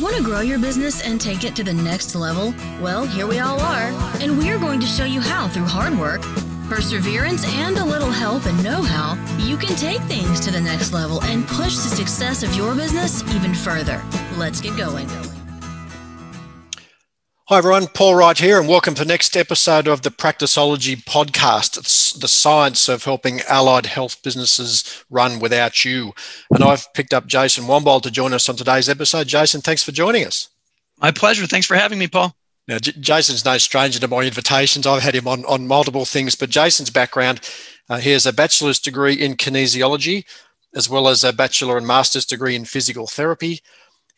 Want to grow your business and take it to the next level? Well, here we all are, and we're going to show you how through hard work, perseverance, and a little help and know how you can take things to the next level and push the success of your business even further. Let's get going. Hi everyone, Paul Wright here, and welcome to the next episode of the Practiceology podcast. It's the science of helping allied health businesses run without you. And I've picked up Jason Wambold to join us on today's episode. Jason, thanks for joining us. My pleasure. Thanks for having me, Paul. Now, J- Jason's no stranger to my invitations. I've had him on, on multiple things, but Jason's background uh, he has a bachelor's degree in kinesiology, as well as a bachelor and master's degree in physical therapy.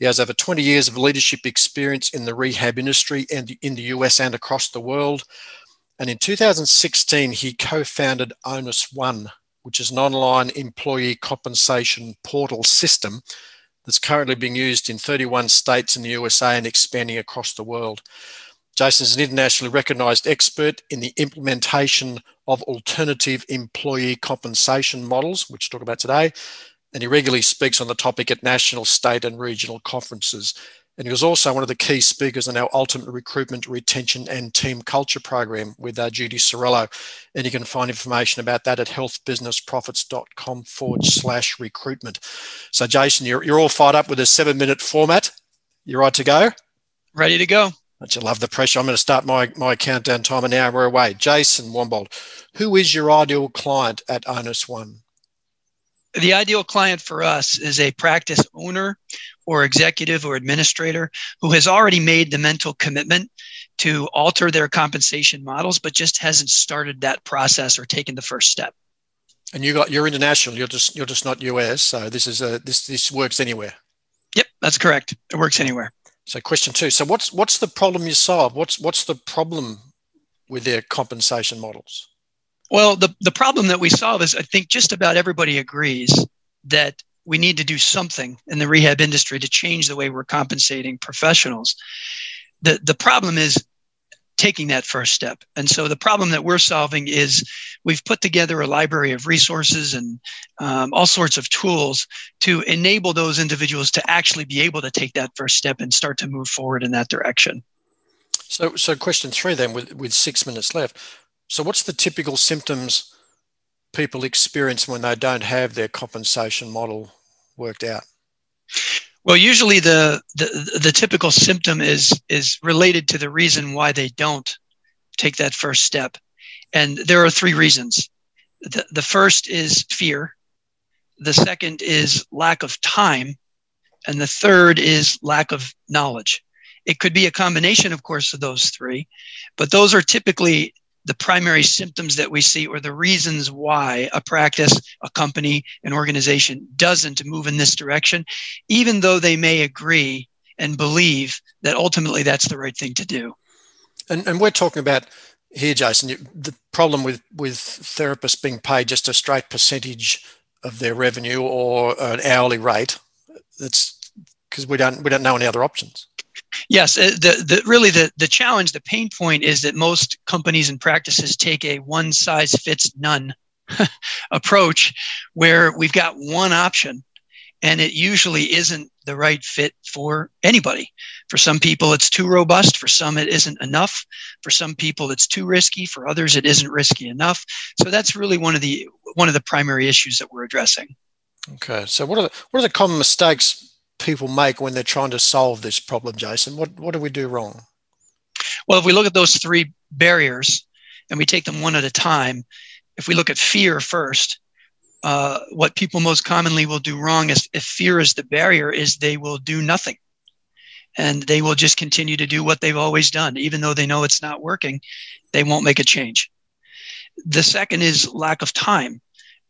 He has over 20 years of leadership experience in the rehab industry and in the US and across the world. And in 2016, he co founded Onus One, which is an online employee compensation portal system that's currently being used in 31 states in the USA and expanding across the world. Jason is an internationally recognized expert in the implementation of alternative employee compensation models, which we'll talk about today, and he regularly speaks on the topic at national, state, and regional conferences. And he was also one of the key speakers on our Ultimate Recruitment, Retention, and Team Culture program with uh, Judy Sorello. And you can find information about that at healthbusinessprofits.com forward slash recruitment. So, Jason, you're, you're all fired up with a seven minute format. You're right to go? Ready to go. Don't you love the pressure? I'm going to start my, my countdown timer now. We're away. Jason Wambold, who is your ideal client at Onus One? The ideal client for us is a practice owner or executive or administrator who has already made the mental commitment to alter their compensation models but just hasn't started that process or taken the first step. And you got you're international. You're just you're just not us so this is a this this works anywhere. Yep that's correct. It works anywhere. So question two. So what's what's the problem you solve? What's what's the problem with their compensation models well, the, the problem that we solve is I think just about everybody agrees that we need to do something in the rehab industry to change the way we're compensating professionals. The, the problem is taking that first step. And so the problem that we're solving is we've put together a library of resources and um, all sorts of tools to enable those individuals to actually be able to take that first step and start to move forward in that direction. So, so question three then, with, with six minutes left, so, what's the typical symptoms people experience when they don't have their compensation model worked out? Well, usually the, the, the typical symptom is is related to the reason why they don't take that first step, and there are three reasons. The, the first is fear. The second is lack of time, and the third is lack of knowledge. It could be a combination, of course, of those three, but those are typically the primary symptoms that we see or the reasons why a practice, a company, an organization doesn't move in this direction, even though they may agree and believe that ultimately that's the right thing to do. And, and we're talking about here, Jason, the problem with, with therapists being paid just a straight percentage of their revenue or an hourly rate. That's because we don't we don't know any other options. Yes, uh, the, the really the, the challenge, the pain point is that most companies and practices take a one size fits none approach where we've got one option and it usually isn't the right fit for anybody. For some people, it's too robust. For some, it isn't enough. For some people, it's too risky. For others, it isn't risky enough. So that's really one of the one of the primary issues that we're addressing. Okay. So what are the, what are the common mistakes people make when they're trying to solve this problem, Jason? What, what do we do wrong? Well, if we look at those three barriers and we take them one at a time, if we look at fear first, uh, what people most commonly will do wrong is if fear is the barrier, is they will do nothing. And they will just continue to do what they've always done. Even though they know it's not working, they won't make a change. The second is lack of time.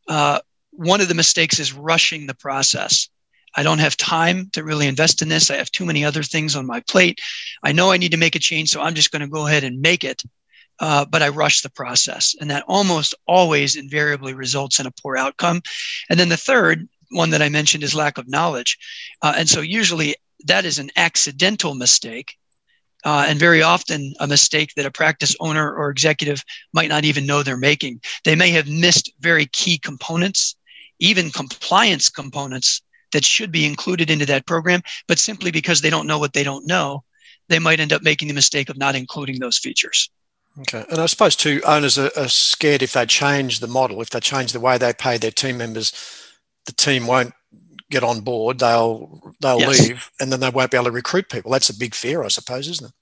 Uh, one of the mistakes is rushing the process. I don't have time to really invest in this. I have too many other things on my plate. I know I need to make a change, so I'm just going to go ahead and make it. Uh, but I rush the process. And that almost always invariably results in a poor outcome. And then the third one that I mentioned is lack of knowledge. Uh, and so usually that is an accidental mistake. Uh, and very often a mistake that a practice owner or executive might not even know they're making. They may have missed very key components, even compliance components that should be included into that program, but simply because they don't know what they don't know, they might end up making the mistake of not including those features. Okay. And I suppose too, owners are, are scared if they change the model, if they change the way they pay their team members, the team won't get on board. They'll they'll yes. leave, and then they won't be able to recruit people. That's a big fear, I suppose, isn't it?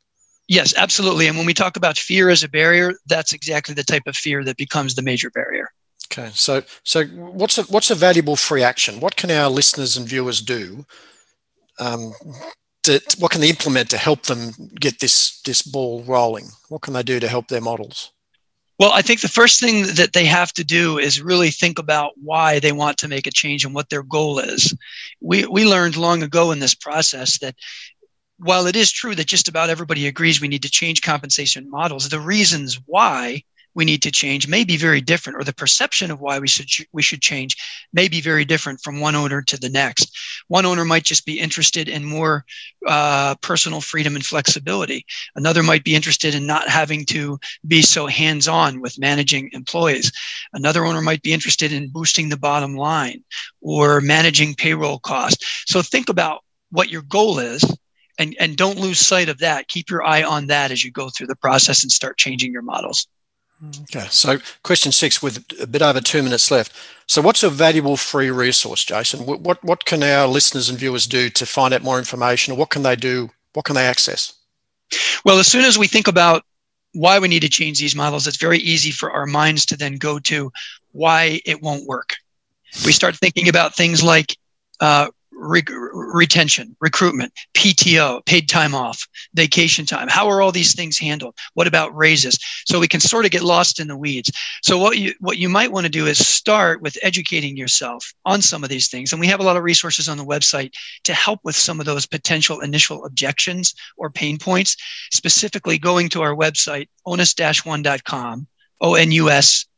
Yes, absolutely. And when we talk about fear as a barrier, that's exactly the type of fear that becomes the major barrier. Okay, so so what's a what's a valuable free action? What can our listeners and viewers do? Um, to, what can they implement to help them get this this ball rolling? What can they do to help their models? Well, I think the first thing that they have to do is really think about why they want to make a change and what their goal is. We we learned long ago in this process that while it is true that just about everybody agrees we need to change compensation models, the reasons why we need to change may be very different, or the perception of why we should we should change may be very different from one owner to the next. One owner might just be interested in more uh, personal freedom and flexibility. Another might be interested in not having to be so hands-on with managing employees. Another owner might be interested in boosting the bottom line or managing payroll costs. So think about what your goal is and, and don't lose sight of that. Keep your eye on that as you go through the process and start changing your models. Okay, so question six with a bit over two minutes left. So, what's a valuable free resource, Jason? What, what, what can our listeners and viewers do to find out more information, or what can they do? What can they access? Well, as soon as we think about why we need to change these models, it's very easy for our minds to then go to why it won't work. We start thinking about things like uh, re- retention, recruitment, PTO, paid time off, vacation time. How are all these things handled? What about raises? So we can sort of get lost in the weeds. So what you what you might want to do is start with educating yourself on some of these things. And we have a lot of resources on the website to help with some of those potential initial objections or pain points. Specifically, going to our website, onus-one.com, O-N-U-S one.com and clicking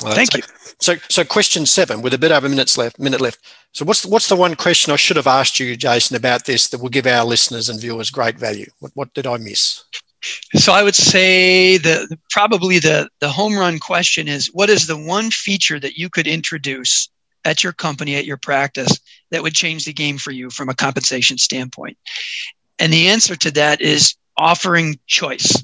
Well, Thank you. So, so question seven, with a bit over minutes left, minute left. So, what's the, what's the one question I should have asked you, Jason, about this that will give our listeners and viewers great value? What, what did I miss? So, I would say the probably the the home run question is: What is the one feature that you could introduce at your company, at your practice, that would change the game for you from a compensation standpoint? And the answer to that is offering choice.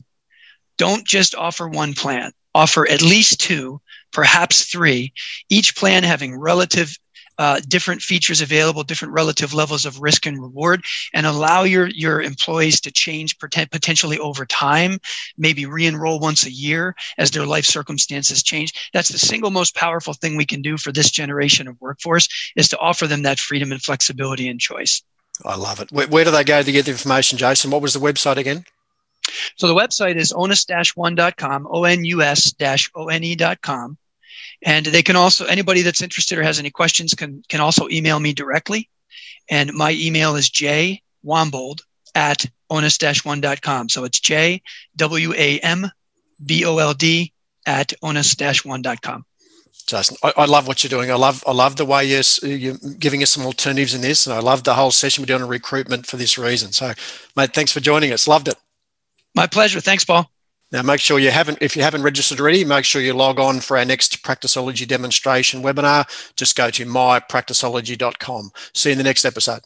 Don't just offer one plan. Offer at least two perhaps three, each plan having relative uh, different features available, different relative levels of risk and reward, and allow your, your employees to change potentially over time, maybe re enroll once a year as their life circumstances change. That's the single most powerful thing we can do for this generation of workforce is to offer them that freedom and flexibility and choice. I love it. Where, where do they go to get the information, Jason? What was the website again? So the website is onus-one.com, O-N-U-S-O-N-E.com. And they can also, anybody that's interested or has any questions can, can also email me directly. And my email is jwambold at onus-one.com. So it's J W A M B O L D at onus-one.com. Jason, I, I, love what you're doing. I love I love the way you're, you're giving us some alternatives in this, and I love the whole session we're doing on recruitment for this reason. So, mate, thanks for joining us. Loved it. My pleasure. Thanks, Paul. Now, make sure you haven't, if you haven't registered already, make sure you log on for our next Practiceology demonstration webinar. Just go to mypracticeology.com. See you in the next episode.